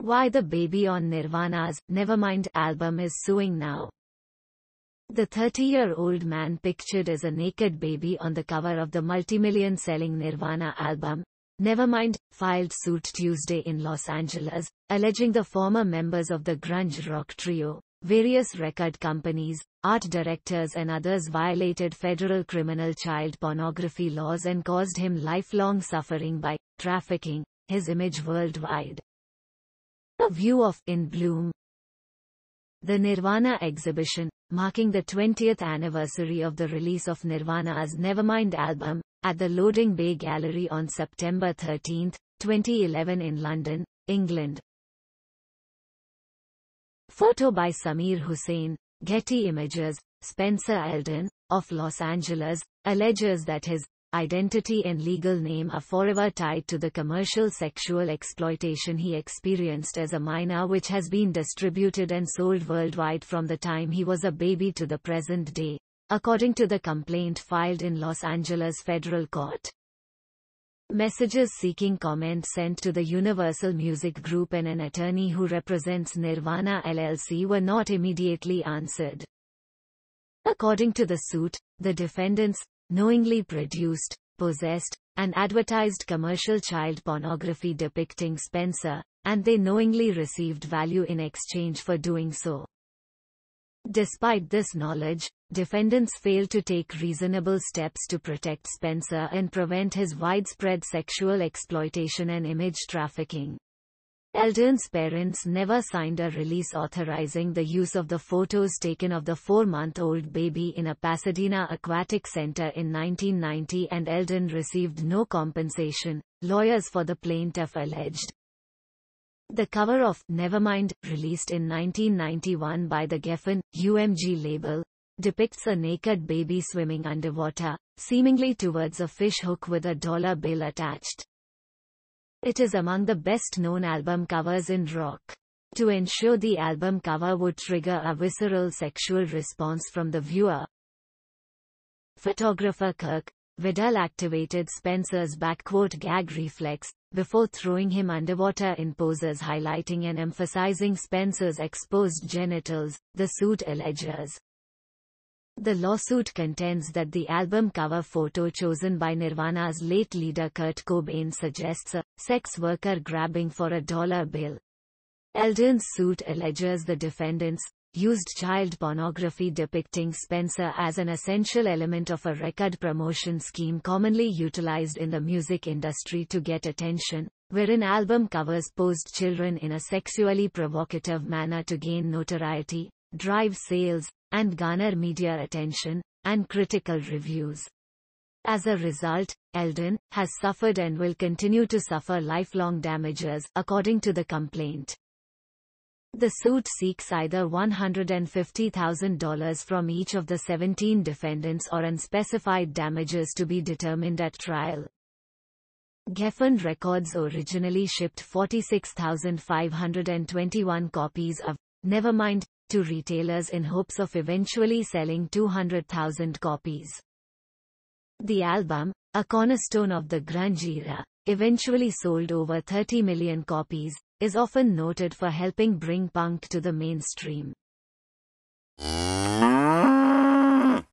Why the baby on Nirvana's Nevermind album is suing now. The 30-year-old man pictured as a naked baby on the cover of the multimillion-selling Nirvana album, Nevermind, filed suit Tuesday in Los Angeles, alleging the former members of the grunge rock trio, various record companies, art directors and others violated federal criminal child pornography laws and caused him lifelong suffering by trafficking his image worldwide. A view of In Bloom The Nirvana exhibition, marking the 20th anniversary of the release of Nirvana's Nevermind album, at the Loading Bay Gallery on September 13, 2011 in London, England. Photo by Samir Hussein, Getty Images, Spencer Elden, of Los Angeles, alleges that his identity and legal name are forever tied to the commercial sexual exploitation he experienced as a minor which has been distributed and sold worldwide from the time he was a baby to the present day, according to the complaint filed in Los Angeles federal court. Messages seeking comment sent to the Universal Music Group and an attorney who represents Nirvana LLC were not immediately answered. According to the suit, the defendants, knowingly produced, possessed, and advertised commercial child pornography depicting Spencer, and they knowingly received value in exchange for doing so. Despite this knowledge, defendants failed to take reasonable steps to protect Spencer and prevent his widespread sexual exploitation and image trafficking. Elden's parents never signed a release authorizing the use of the photos taken of the four-month-old baby in a Pasadena aquatic center in 1990 and Elden received no compensation, lawyers for the plaintiff alleged. The cover of Nevermind, released in 1991 by the Geffen, UMG label, depicts a naked baby swimming underwater, seemingly towards a fish hook with a dollar bill attached. It is among the best-known album covers in rock. To ensure the album cover would trigger a visceral sexual response from the viewer, photographer Kirk Weddle activated Spencer's backquote gag reflex, before throwing him underwater in poses highlighting and emphasizing Spencer's exposed genitals, the suit alleges. The lawsuit contends that the album cover photo chosen by Nirvana's late leader Kurt Cobain suggests a sex worker grabbing for a dollar bill. Elden's suit alleges the defendants used child pornography depicting Spencer as an essential element of a record promotion scheme commonly utilized in the music industry to get attention, wherein album covers posed children in a sexually provocative manner to gain notoriety, drive sales, and garner media attention, and critical reviews. As a result, Elden has suffered and will continue to suffer lifelong damages, according to the complaint. The suit seeks either $150,000 from each of the 17 defendants or unspecified damages to be determined at trial. Geffen Records originally shipped 46,521 copies of Nevermind to retailers in hopes of eventually selling 200,000 copies. The album, a cornerstone of the grunge era, eventually sold over 30 million copies, is often noted for helping bring punk to the mainstream.